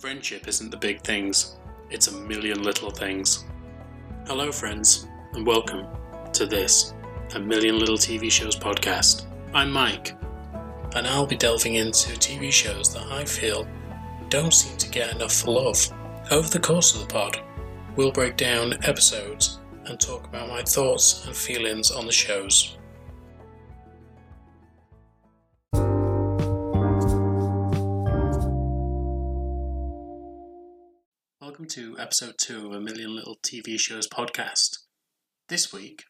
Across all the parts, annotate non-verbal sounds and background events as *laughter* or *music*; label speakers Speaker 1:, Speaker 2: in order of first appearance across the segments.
Speaker 1: Friendship isn't the big things, it's a million little things. Hello, friends, and welcome to this, A Million Little TV Shows podcast. I'm Mike, and I'll be delving into TV shows that I feel don't seem to get enough love. Over the course of the pod, we'll break down episodes and talk about my thoughts and feelings on the shows. To episode two of A Million Little TV Shows podcast. This week,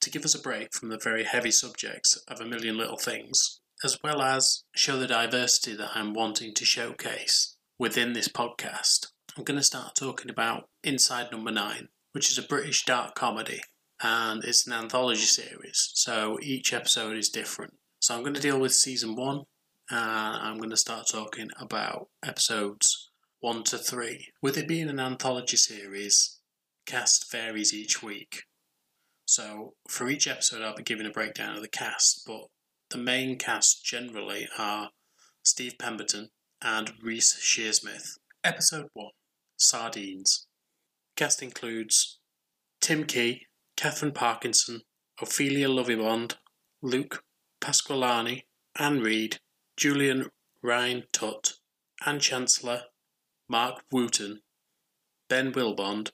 Speaker 1: to give us a break from the very heavy subjects of A Million Little Things, as well as show the diversity that I'm wanting to showcase within this podcast, I'm going to start talking about Inside Number Nine, which is a British dark comedy and it's an anthology series, so each episode is different. So I'm going to deal with season one and I'm going to start talking about episodes 1 to 3. With it being an anthology series, cast varies each week. So for each episode, I'll be giving a breakdown of the cast, but the main cast generally are Steve Pemberton and Reece Shearsmith. Episode 1 Sardines. Cast includes Tim Key, Katherine Parkinson, Ophelia Lovibond, Luke Pasqualino, Anne Reid, Julian Rhind-Tutt, Anne Chancellor, Marc Wootton, Ben Willbond,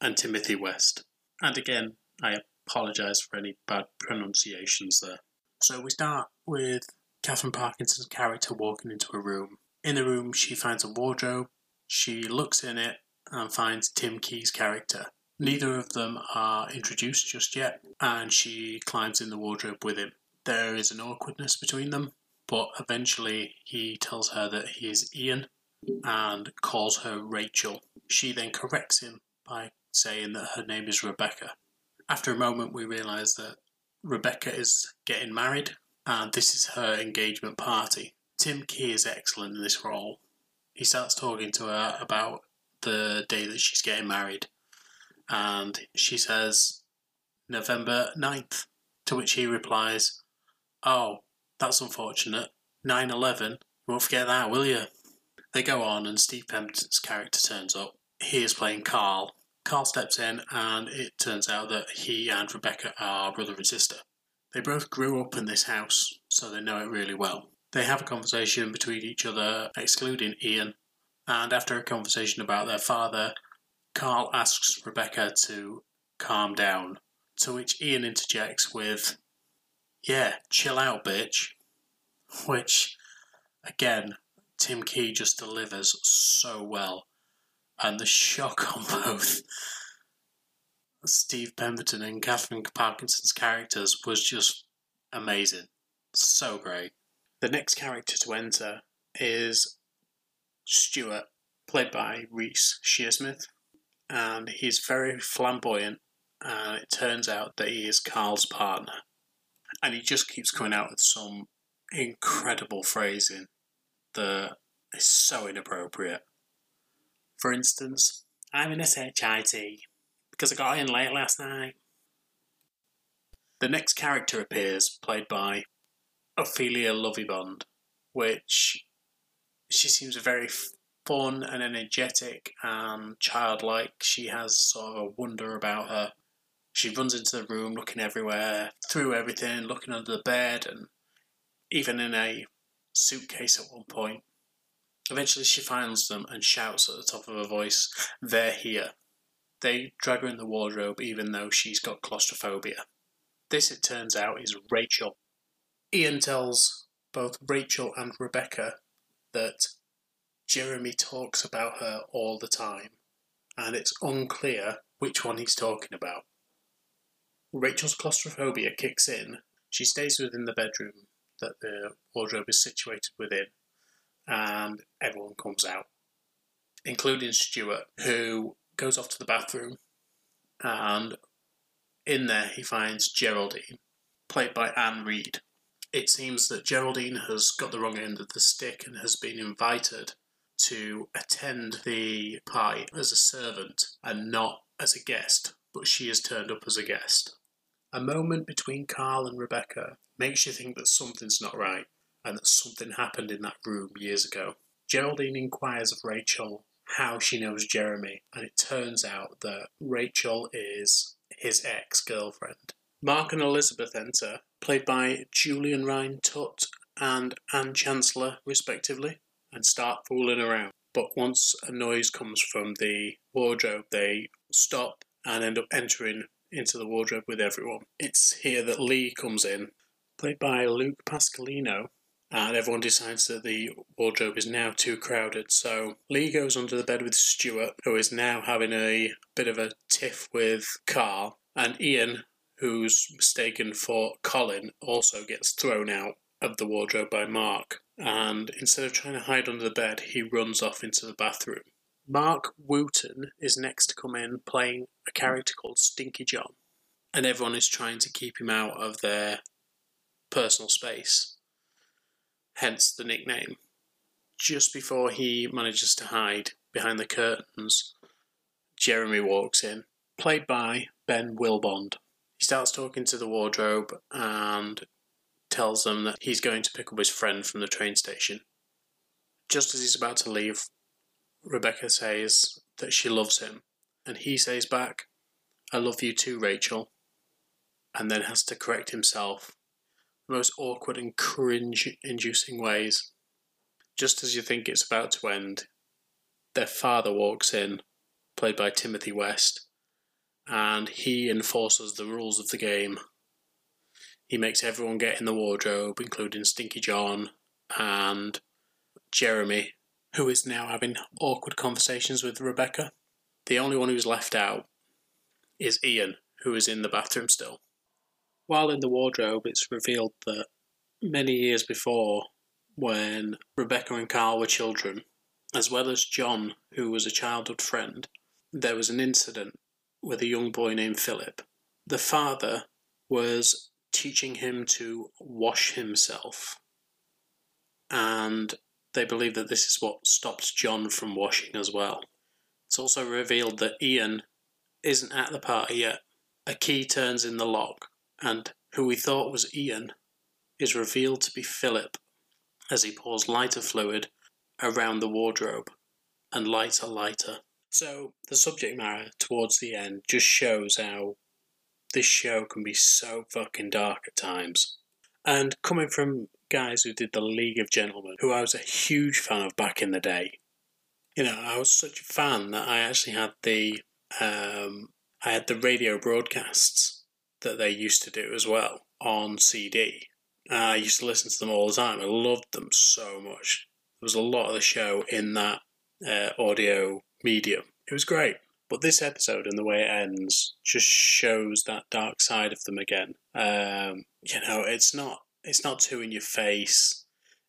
Speaker 1: and Timothy West. And again, I apologise for any bad pronunciations there. So we start with Katherine Parkinson's character walking into a room. In the room, she finds a wardrobe. She looks in it and finds Tim Key's character. Neither of them are introduced just yet, and she climbs in the wardrobe with him. There is an awkwardness between them, but eventually he tells her that he is Ian and calls her Rachel. She then corrects him by saying that her name is Rebecca. After a moment, we realise that Rebecca is getting married, and this is her engagement party. Tim Key is excellent in this role. He starts talking to her about the day that she's getting married, and she says, November 9th, to which he replies, Oh, that's unfortunate. 9 11, you won't forget that, will you? They go on, and Steve Pemberton's character turns up. He is playing Carl. Carl steps in, and it turns out that he and Rebecca are brother and sister. They both grew up in this house, so they know it really well. They have a conversation between each other, excluding Ian, and after a conversation about their father, Carl asks Rebecca to calm down, to which Ian interjects with, Yeah, chill out, bitch. Which, again, Tim Key just delivers so well. And the shock *laughs* on both Steve Pemberton and Katherine Parkinson's characters was just amazing. So great. The next character to enter is Stuart, played by Reece Shearsmith, and he's very flamboyant. And it turns out that he is Carl's partner, and he just keeps coming out with some incredible phrasing that is so inappropriate. For instance, I'm in a HIT because I got in late last night. The next character appears, played by Ophelia Lovibond, which she seems very fun and energetic and childlike. She has sort of a wonder about her. She runs into the room looking everywhere, through everything, looking under the bed, and even in a suitcase at one point. Eventually, she finds them and shouts at the top of her voice, They're here. They drag her in the wardrobe even though she's got claustrophobia. This, it turns out, is Rachel. Ian tells both Rachel and Rebecca that Jeremy talks about her all the time, and it's unclear which one he's talking about. Rachel's claustrophobia kicks in. She stays within the bedroom that the wardrobe is situated within, and everyone comes out, including Stuart, who goes off to the bathroom, and in there he finds Geraldine, played by Anne Reid. It seems that Geraldine has got the wrong end of the stick and has been invited to attend the party as a servant and not as a guest, but she has turned up as a guest. A moment between Carl and Rebecca makes you think that something's not right and that something happened in that room years ago. Geraldine inquires of Rachel how she knows Jeremy, and it turns out that Rachel is his ex girlfriend. Mark and Elizabeth enter, played by Julian Rhind-Tutt and Anne Chancellor, respectively, and start fooling around. But once a noise comes from the wardrobe, they stop and end up entering into the wardrobe with everyone. It's here that Lee comes in, played by Luke Pasqualino, and everyone decides that the wardrobe is now too crowded. So Lee goes under the bed with Stuart, who is now having a bit of a tiff with Carl, and Ian, who's mistaken for Colin, also gets thrown out of the wardrobe by Mark. And instead of trying to hide under the bed, he runs off into the bathroom. Marc Wootton is next to come in playing a character called Stinky John. And everyone is trying to keep him out of their personal space, hence the nickname. Just before he manages to hide behind the curtains, Jeremy walks in, played by Ben Willbond. He starts talking to the wardrobe and tells them that he's going to pick up his friend from the train station. Just as he's about to leave, Rebecca says that she loves him, and he says back, I love you too, Rachel, and then has to correct himself in the most awkward and cringe inducing ways. Just as you think it's about to end, their father walks in, played by Timothy West, and he enforces the rules of the game. He makes everyone get in the wardrobe, including Stinky John and Jeremy, who is now having awkward conversations with Rebecca. The only one who's left out is Ian, who is in the bathroom still. While in the wardrobe, it's revealed that many years before, when Rebecca and Carl were children, as well as John, who was a childhood friend, there was an incident with a young boy named Philip. The father was teaching him to wash himself, and they believe that this is what stopped John from washing as well. It's also revealed that Ian isn't at the party yet. A key turns in the lock, and who we thought was Ian is revealed to be Philip as he pours lighter fluid around the wardrobe and lights a lighter. So the subject matter towards the end just shows how this show can be so fucking dark at times. And coming from guys who did the League of Gentlemen, who I was a huge fan of back in the day, you know, I was such a fan that I actually had the um, I had the radio broadcasts that they used to do as well on CD. I used to listen to them all the time. I loved them so much. There was a lot of the show in that uh, audio medium. It was great. But this episode and the way it ends just shows that dark side of them again. Um, you know, it's not it's not too in your face.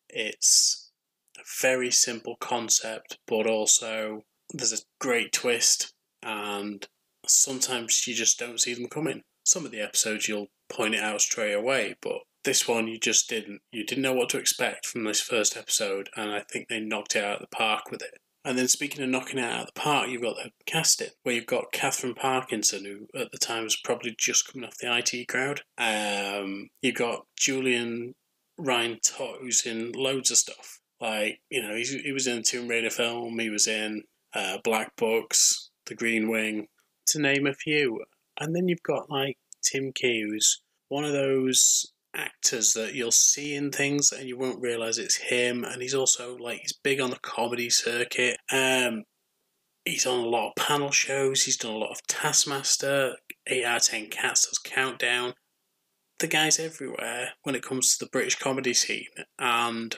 Speaker 1: It's a very simple concept, but also there's a great twist, and sometimes you just don't see them coming. Some of the episodes you'll point it out straight away, but this one you just didn't. You didn't know what to expect from this first episode, and I think they knocked it out of the park with it. And then speaking of knocking it out of the park, you've got the casting, where you've got Katherine Parkinson, who at the time was probably just coming off the IT crowd. Um, you've got Julian Rhind-Tutt, who's in loads of stuff. Like, you know, he was in Tomb Raider film, he was in uh, Black Books, The Green Wing, to name a few. And then you've got like Tim Key, who's one of those actors that you'll see in things and you won't realize it's him. And he's also like he's big on the comedy circuit. Um, he's on a lot of panel shows. He's done a lot of Taskmaster, eight out of ten cats does Countdown. The guy's everywhere when it comes to the British comedy scene, and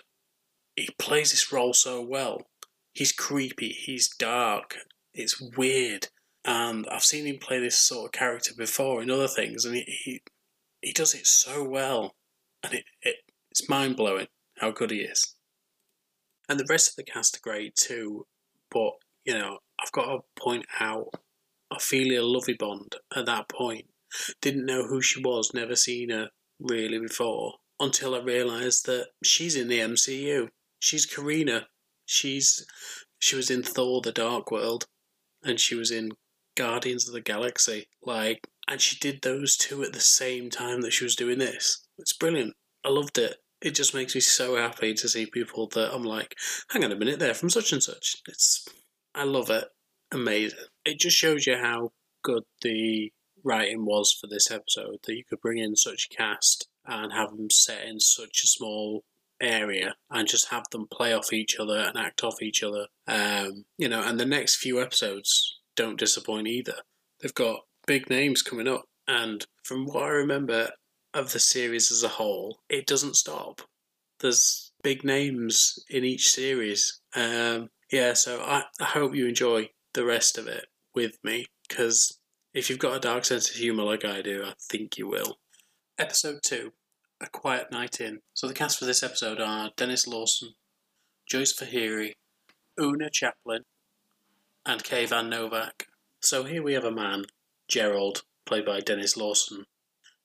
Speaker 1: he plays this role so well. He's creepy. He's dark. It's weird. And I've seen him play this sort of character before in other things, and he, he he does it so well, and it, it it's mind blowing how good he is. And the rest of the cast are great too, but you know I've got to point out Ophelia Lovibond at that point. Didn't know who she was, never seen her really before until I realised that she's in the MCU. She's Carina. She's she was in Thor: The Dark World, and she was in Guardians of the Galaxy. Like and she did those two at the same time that she was doing this. It's brilliant. I loved it. it just makes me so happy to see people that I'm like, hang on a minute, they're from such and such. It's, I love it. Amazing. It just shows you how good the writing was for this episode that you could bring in such a cast and have them set in such a small area and just have them play off each other and act off each other. Um, you know, and the next few episodes don't disappoint either. They've got big names coming up, and from what I remember of the series as a whole, it doesn't stop. There's big names in each series. Um, yeah, so I, I hope you enjoy the rest of it with me because if you've got a dark sense of humour like I do, I think you will. Episode 2 A Quiet Night In. So the cast for this episode are Denis Lawson, Joyce Veheary, Oona Chaplin, and Kayvan Novak. So here we have a man, Gerald, played by Denis Lawson,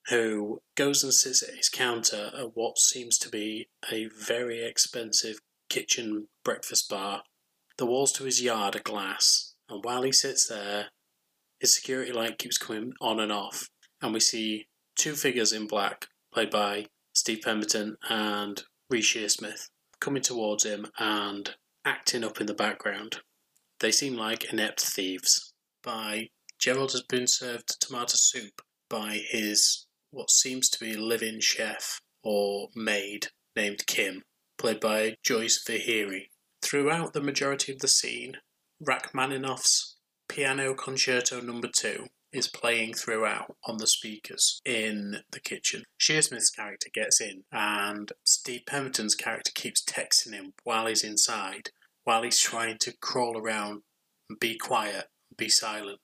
Speaker 1: who goes and sits at his counter at what seems to be a very expensive kitchen breakfast bar. The walls to his yard are glass, and while he sits there, his security light keeps coming on and off, and we see two figures in black, played by Steve Pemberton and Reece Shearsmith, coming towards him and acting up in the background. They seem like inept thieves. By Gerald has been served tomato soup by his what seems to be live-in chef or maid named Kim, played by Joyce Veheary. Throughout the majority of the scene, Rachmaninoff's Piano Concerto Number Two is playing throughout on the speakers in the kitchen. Shearsmith's character gets in, and Steve Pemberton's character keeps texting him while he's inside, while he's trying to crawl around and be quiet, be silent.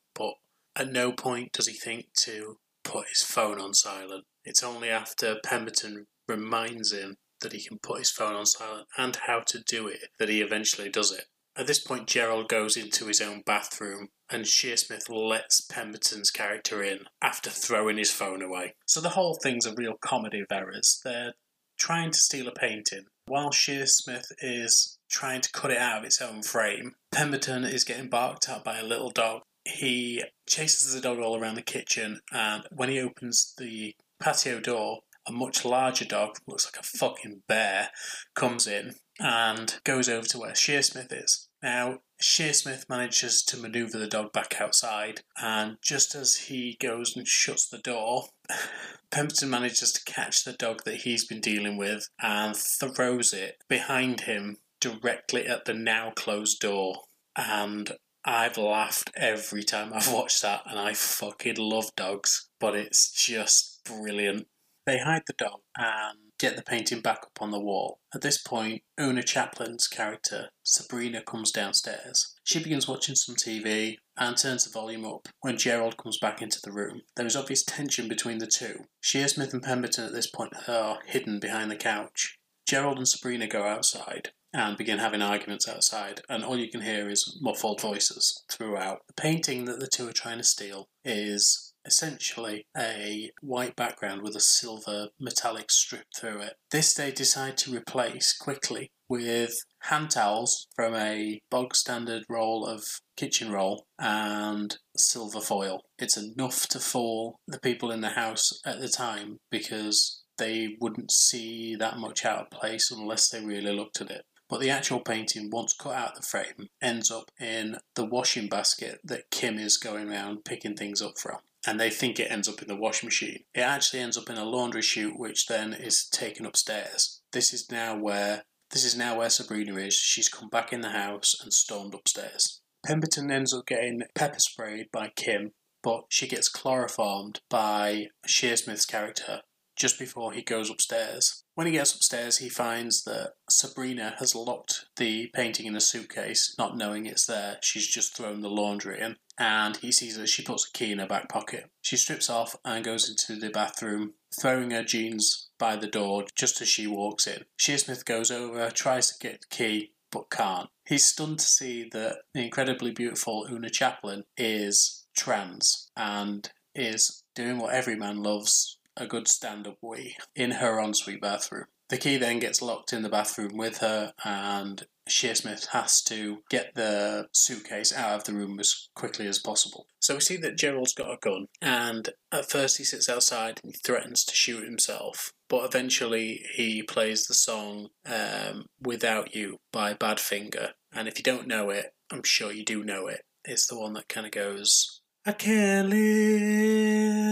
Speaker 1: At no point does he think to put his phone on silent. It's only after Pemberton reminds him that he can put his phone on silent and how to do it that he eventually does it. At this point, Gerald goes into his own bathroom and Shearsmith lets Pemberton's character in after throwing his phone away. So the whole thing's a real comedy of errors. They're trying to steal a painting while Shearsmith is trying to cut it out of its own frame. Pemberton is getting barked at by a little dog he chases the dog all around the kitchen, and when he opens the patio door, a much larger dog, looks like a fucking bear, comes in and goes over to where Shearsmith is. Now, Shearsmith manages to maneuver the dog back outside, and just as he goes and shuts the door, *laughs* Pemberton manages to catch the dog that he's been dealing with and throws it behind him directly at the now closed door. And I've laughed every time I've watched that, and I fucking love dogs, but it's just brilliant. They hide the dog and get the painting back up on the wall. At this point, Oona Chaplin's character, Sabrina, comes downstairs. She begins watching some TV and turns the volume up when Gerald comes back into the room. There is obvious tension between the two. Shearsmith and Pemberton at this point are hidden behind the couch. Gerald and Sabrina go outside and begin having arguments outside, and all you can hear is muffled voices throughout. The painting that the two are trying to steal is essentially a white background with a silver metallic strip through it. This they decide to replace quickly with hand towels from a bog standard roll of kitchen roll and silver foil. It's enough to fool the people in the house at the time because they wouldn't see that much out of place unless they really looked at it. But the actual painting, once cut out the frame, ends up in the washing basket that Kim is going around picking things up from. And they think it ends up in the washing machine. It actually ends up in a laundry chute, which then is taken upstairs. This is now where this is now where Sabrina is. She's come back in the house and stormed upstairs. Pemberton ends up getting pepper sprayed by Kim, but she gets chloroformed by Shearsmith's character just before he goes upstairs. When he gets upstairs, he finds that Sabrina has locked the painting in a suitcase, not knowing it's there. She's just thrown the laundry in, and he sees that she puts a key in her back pocket. She strips off and goes into the bathroom, throwing her jeans by the door just as she walks in. Shearsmith goes over, tries to get the key, but can't. He's stunned to see that the incredibly beautiful Oona Chaplin is trans and is doing what every man loves a good stand up wee in her ensuite bathroom. The key then gets locked in the bathroom with her, and Shearsmith has to get the suitcase out of the room as quickly as possible. So we see that Gerald's got a gun, and at first he sits outside and he threatens to shoot himself, but eventually he plays the song um, Without You by Badfinger. And if you don't know it, I'm sure you do know it. It's the one that kind of goes, I can't live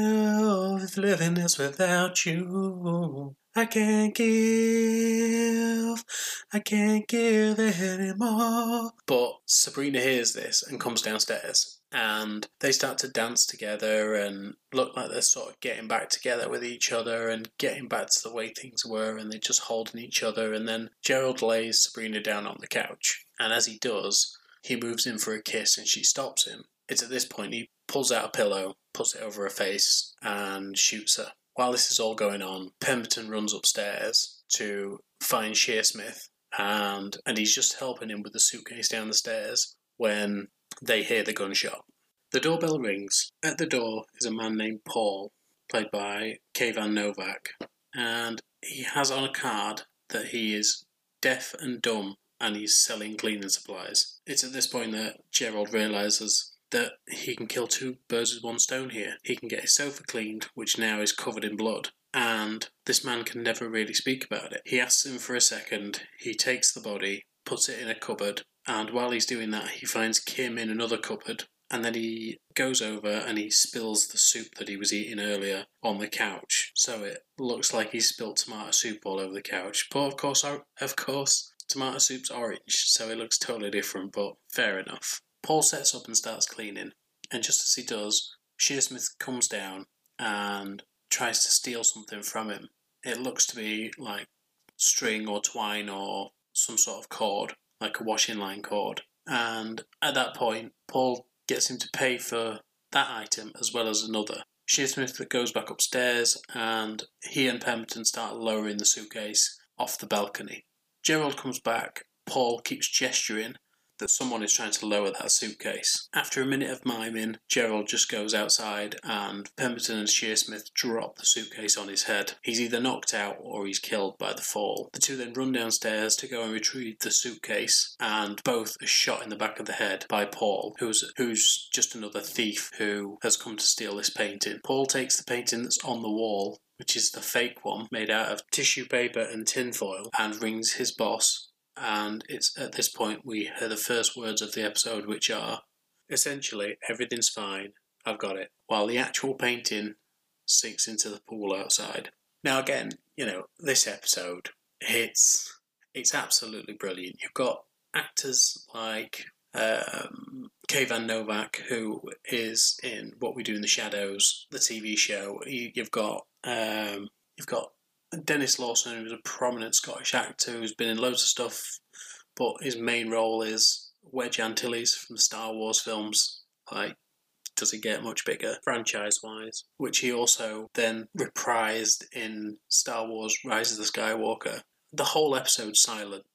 Speaker 1: living is without you. I can't give, I can't give anymore. But Sabrina hears this and comes downstairs, and they start to dance together and look like they're sort of getting back together with each other and getting back to the way things were, and they're just holding each other. And then Gerald lays Sabrina down on the couch, and as he does, he moves in for a kiss and she stops him. It's at this point he pulls out a pillow, puts it over her face, and shoots her. While this is all going on, Pemberton runs upstairs to find Shearsmith, and and he's just helping him with the suitcase down the stairs when they hear the gunshot. The doorbell rings. At the door is a man named Paul, played by Kayvan Novak, and he has on a card that he is deaf and dumb and he's selling cleaning supplies. It's at this point that Gerald realizes that he can kill two birds with one stone here. He can get his sofa cleaned, which now is covered in blood, and this man can never really speak about it. He asks him for a second, he takes the body, puts it in a cupboard, and while he's doing that, he finds Kim in another cupboard. And then he goes over and he spills the soup that he was eating earlier on the couch. So it looks like he spilled tomato soup all over the couch. But of course, of course, tomato soup's orange, so it looks totally different, but fair enough. Paul sets up and starts cleaning, and just as he does, Shearsmith comes down and tries to steal something from him. It looks to be like string or twine or some sort of cord, like a washing line cord. And at that point, Paul gets him to pay for that item as well as another. Shearsmith goes back upstairs and he and Pemberton start lowering the suitcase off the balcony. Gerald comes back. Paul keeps gesturing that someone is trying to lower that suitcase. After a minute of miming, Gerald just goes outside and Pemberton and Shearsmith drop the suitcase on his head. He's either knocked out or he's killed by the fall. The two then run downstairs to go and retrieve the suitcase and both are shot in the back of the head by Paul, who's who's just another thief who has come to steal this painting. Paul takes the painting that's on the wall which is the fake one made out of tissue paper and tinfoil, and rings his boss, and it's at this point we hear the first words of the episode, which are essentially everything's fine, I've got it, while the actual painting sinks into the pool outside. Now, again, you know, this episode, it's it's absolutely brilliant. You've got actors like um, Kayvan Novak, who is in What We Do in the Shadows, the TV show. You, have got um, you've got Denis Lawson, who's a prominent Scottish actor who's been in loads of stuff, but his main role is Wedge Antilles from the Star Wars films. Like, does it get much bigger franchise wise? Which he also then reprised in Star Wars Rise of the Skywalker. The whole episode's silent,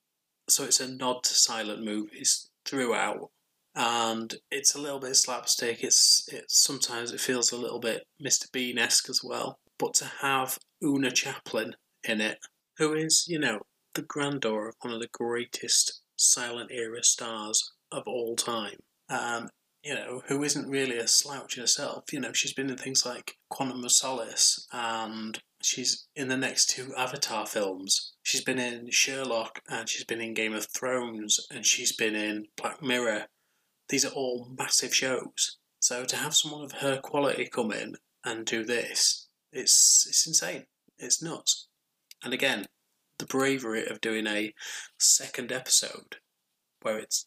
Speaker 1: so it's a nod to silent movies throughout. And it's a little bit slapstick. It's it's sometimes it feels a little bit Mr. Bean esque as well but to have Oona Chaplin in it, who is, you know, the granddaughter of one of the greatest silent era stars of all time, um, you know, who isn't really a slouch herself. You know, she's been in things like Quantum of Solace and she's in the next two Avatar films. She's been in Sherlock and she's been in Game of Thrones and she's been in Black Mirror. These are all massive shows. So to have someone of her quality come in and do this it's it's insane. It's nuts. And again, the bravery of doing a second episode where it's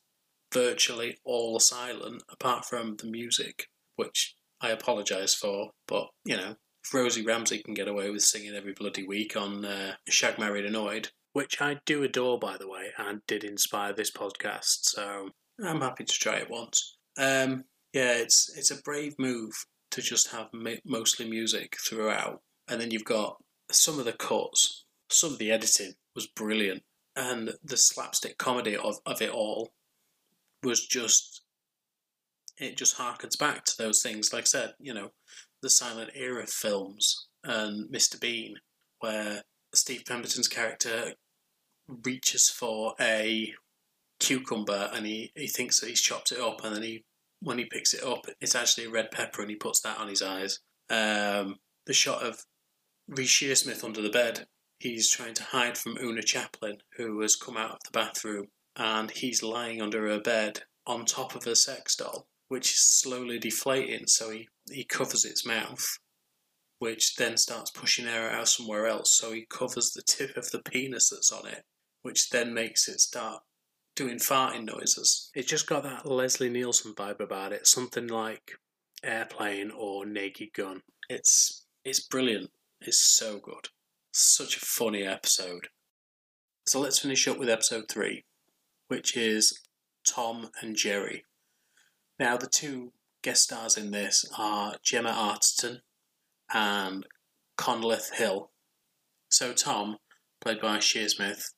Speaker 1: virtually all silent apart from the music, which I apologise for, but you know, if Rosie Ramsey can get away with singing every bloody week on uh, Shag Married Annoyed, which I do adore by the way, and did inspire this podcast, so I'm happy to try it once. Um, yeah, it's it's a brave move to just have mostly music throughout. And then you've got some of the cuts, some of the editing was brilliant. And the slapstick comedy of, of it all was just, it just harkens back to those things. Like I said, you know, the silent era films and Mr. Bean, where Steve Pemberton's character reaches for a cucumber and he, he thinks that he's chopped it up and then he when he picks it up it's actually a red pepper and he puts that on his eyes. Um, the shot of Reece Shearsmith under the bed. He's trying to hide from Oona Chaplin, who has come out of the bathroom, and he's lying under her bed on top of a sex doll, which is slowly deflating, so he, he covers its mouth, which then starts pushing air out somewhere else, so he covers the tip of the penis that's on it, which then makes it start doing farting noises. It just got that Leslie Nielsen vibe about it, something like Airplane or Naked Gun. It's it's brilliant. It's so good. Such a funny episode. So let's finish up with episode three, which is Tom and Jerry. Now the two guest stars in this are Gemma Arterton and Conleth Hill. So Tom, played by Shearsmith,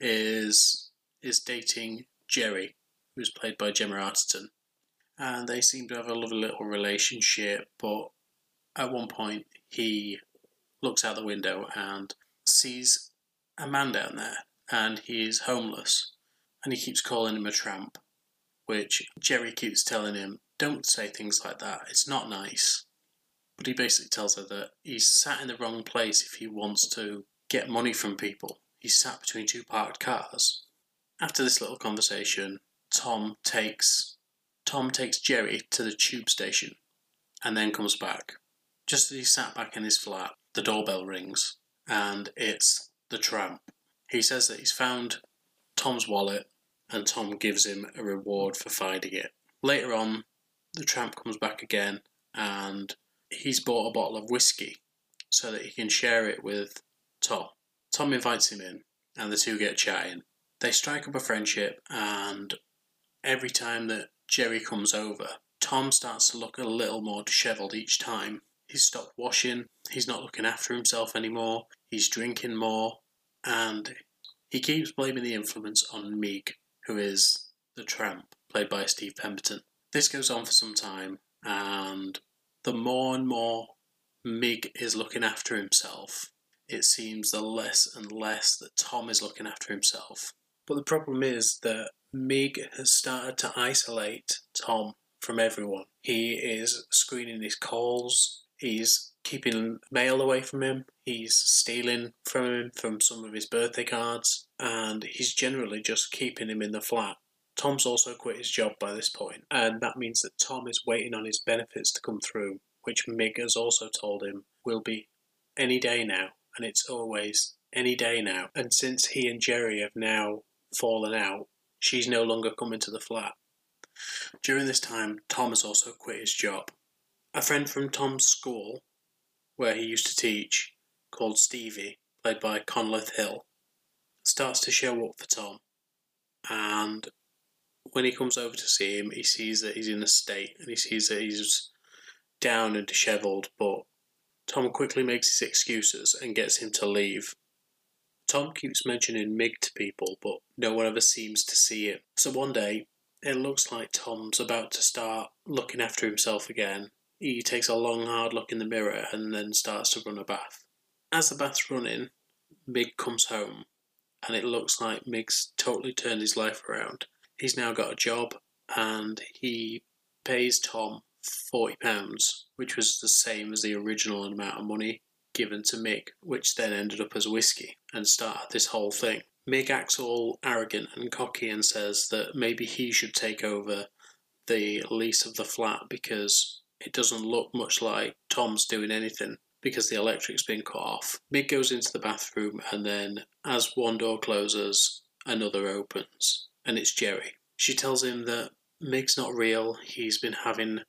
Speaker 1: is is dating Jerry, who's played by Gemma Arterton. And they seem to have a lovely little relationship, but at one point he looks out the window and sees a man down there, and he's homeless, and he keeps calling him a tramp, which Jerry keeps telling him, don't say things like that, it's not nice. But he basically tells her that he's sat in the wrong place if he wants to get money from people. He's sat between two parked cars. After this little conversation, Tom takes Tom takes Jerry to the tube station and then comes back. Just as he sat back in his flat, the doorbell rings and it's the tramp. He says that he's found Tom's wallet and Tom gives him a reward for finding it. Later on, the tramp comes back again and he's bought a bottle of whiskey so that he can share it with Tom. Tom invites him in and the two get chatting. They strike up a friendship and every time that Jerry comes over, Tom starts to look a little more dishevelled each time. He's stopped washing, he's not looking after himself anymore, he's drinking more, and he keeps blaming the influence on Meek, who is the tramp, played by Steve Pemberton. This goes on for some time, and the more and more Mig is looking after himself, it seems the less and less that Tom is looking after himself. But the problem is that Mig has started to isolate Tom from everyone. He is screening his calls, he's keeping mail away from him, he's stealing from him from some of his birthday cards, and he's generally just keeping him in the flat. Tom's also quit his job by this point, and that means that Tom is waiting on his benefits to come through, which Mig has also told him will be any day now, and it's always any day now. And since he and Jerry have now fallen out, she's no longer coming to the flat. During this time, Tom has also quit his job. A friend from Tom's school, where he used to teach, called Stevie, played by Conleth Hill, starts to show up for Tom. And when he comes over to see him, he sees that he's in a state and he sees that he's down and dishevelled, but Tom quickly makes his excuses and gets him to leave. Tom keeps mentioning Mig to people, but no one ever seems to see it. So one day, it looks like Tom's about to start looking after himself again. He takes a long, hard look in the mirror and then starts to run a bath. As the bath's running, Mig comes home, and it looks like Mig's totally turned his life around. He's now got a job, and he pays Tom £40, which was the same as the original amount of money given to Mick, which then ended up as whiskey and started this whole thing. Mick acts all arrogant and cocky and says that maybe he should take over the lease of the flat because it doesn't look much like Tom's doing anything because the electric's been cut off. Mick goes into the bathroom and then, as one door closes, another opens, and it's Jerry. She tells him that Mick's not real, he's been having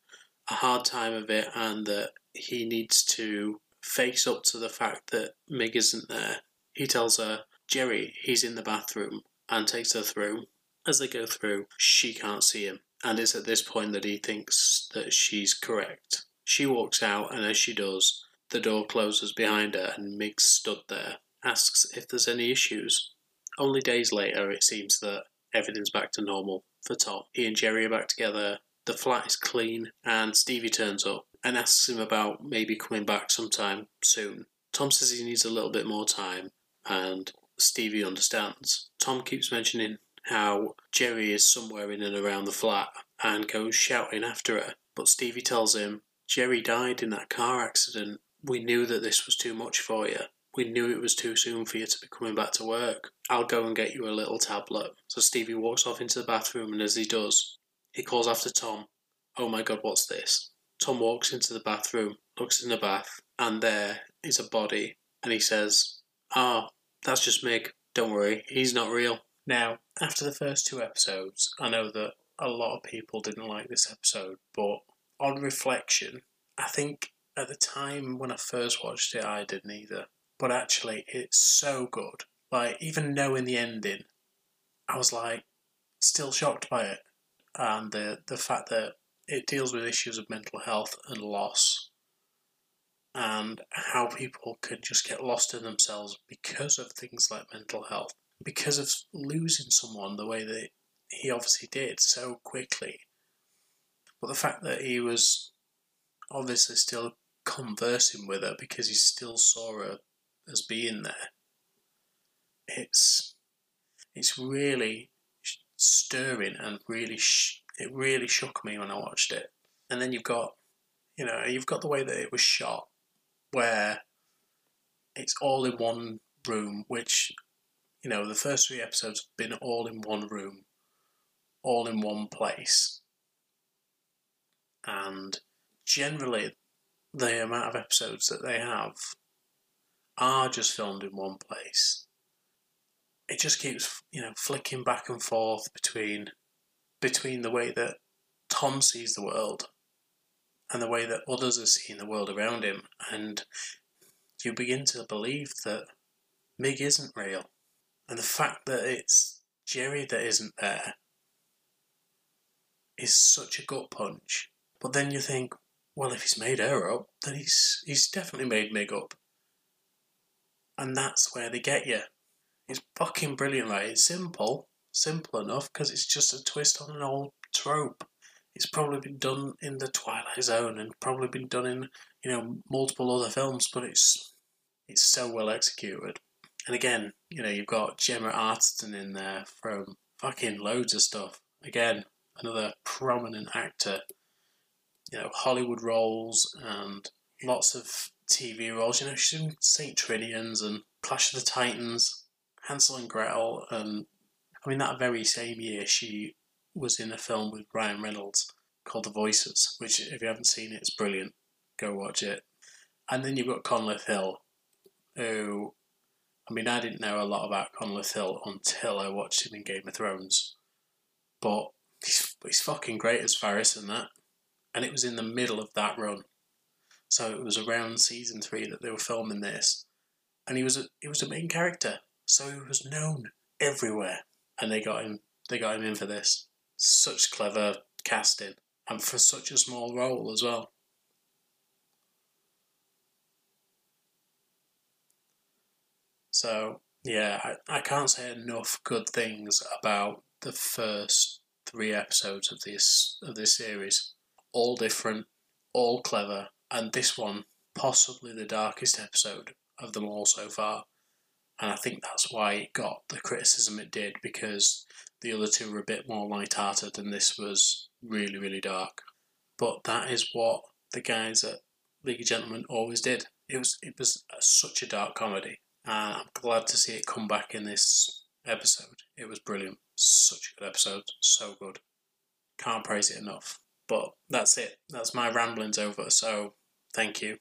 Speaker 1: a hard time of it, and that he needs to face up to the fact that Mig isn't there. He tells her, Jerry, he's in the bathroom, and takes her through. As they go through, she can't see him, and it's at this point that he thinks that she's correct. She walks out, and as she does, the door closes behind her, and Mig stood there, asks if there's any issues. Only days later, it seems that everything's back to normal for Tom. He and Jerry are back together, the flat is clean, and Stevie turns up and asks him about maybe coming back sometime soon. Tom says he needs a little bit more time, and Stevie understands. Tom keeps mentioning how Jerry is somewhere in and around the flat and goes shouting after her. But Stevie tells him, Jerry died in that car accident. We knew that this was too much for you. We knew it was too soon for you to be coming back to work. I'll go and get you a little tablet. So Stevie walks off into the bathroom, and as he does, he calls after Tom, Oh my god, what's this? Tom walks into the bathroom, looks in the bath, and there is a body, and he says, Ah, oh, that's just Mig. Don't worry, he's not real. Now, after the first two episodes, I know that a lot of people didn't like this episode, but on reflection, I think at the time when I first watched it, I didn't either. But actually, it's so good. Like, even knowing the ending, I was like, still shocked by it. And the, the fact that it deals with issues of mental health and loss and how people can just get lost in themselves because of things like mental health, because of losing someone the way that he obviously did so quickly. But the fact that he was obviously still conversing with her because he still saw her as being there, it's it's really stirring and really it really shook me when I watched it. And then you've got you know you've got the way that it was shot where it's all in one room, which, you know, the first three episodes have been all in one room, all in one place. And generally, the amount of episodes that they have are just filmed in one place. It just keeps, you know, flicking back and forth between between the way that Tom sees the world and the way that others are seeing the world around him. And you begin to believe that Mig isn't real. And the fact that it's Jerry that isn't there is such a gut punch. But then you think, well, if he's made her up, then he's he's definitely made Mig up. And that's where they get you. It's fucking brilliant, right? It's simple, simple enough because it's just a twist on an old trope it's probably been done in the Twilight Zone and probably been done in you know multiple other films, but it's it's so well executed. And again, you know, you've got Gemma Arterton in there from fucking loads of stuff. Again, another prominent actor. You know, Hollywood roles and lots of TV roles. You know, she's in Saint Trinians and Clash of the Titans, Hansel and Gretel, and I mean that very same year she was in a film with Ryan Reynolds called The Voices, which if you haven't seen it, it's brilliant. Go watch it. And then you've got Conleth Hill, who, I mean, I didn't know a lot about Conleth Hill until I watched him in Game of Thrones, but he's, he's fucking great as Varys in that. And it was in the middle of that run, so it was around season three that they were filming this, and he was a, he was a main character, so he was known everywhere, and they got him they got him in for this such clever casting and for such a small role as well. So yeah, I, I can't say enough good things about the first three episodes of this of this series. All different, all clever, and this one possibly the darkest episode of them all so far. And I think that's why it got the criticism it did because the other two were a bit more light-hearted, and this was really, really dark. But that is what the guys at League of Gentlemen always did. It was it was such a dark comedy, and I'm glad to see it come back in this episode. It was brilliant, such a good episode, so good. Can't praise it enough. But that's it. That's my ramblings over. So thank you.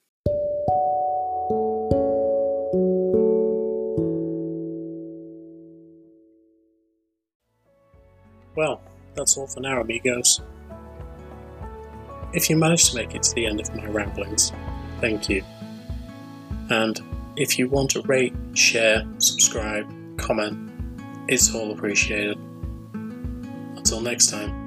Speaker 1: That's all for now, amigos. If you managed to make it to the end of my ramblings, thank you. And if you want to rate, share, subscribe, comment, it's all appreciated. Until next time.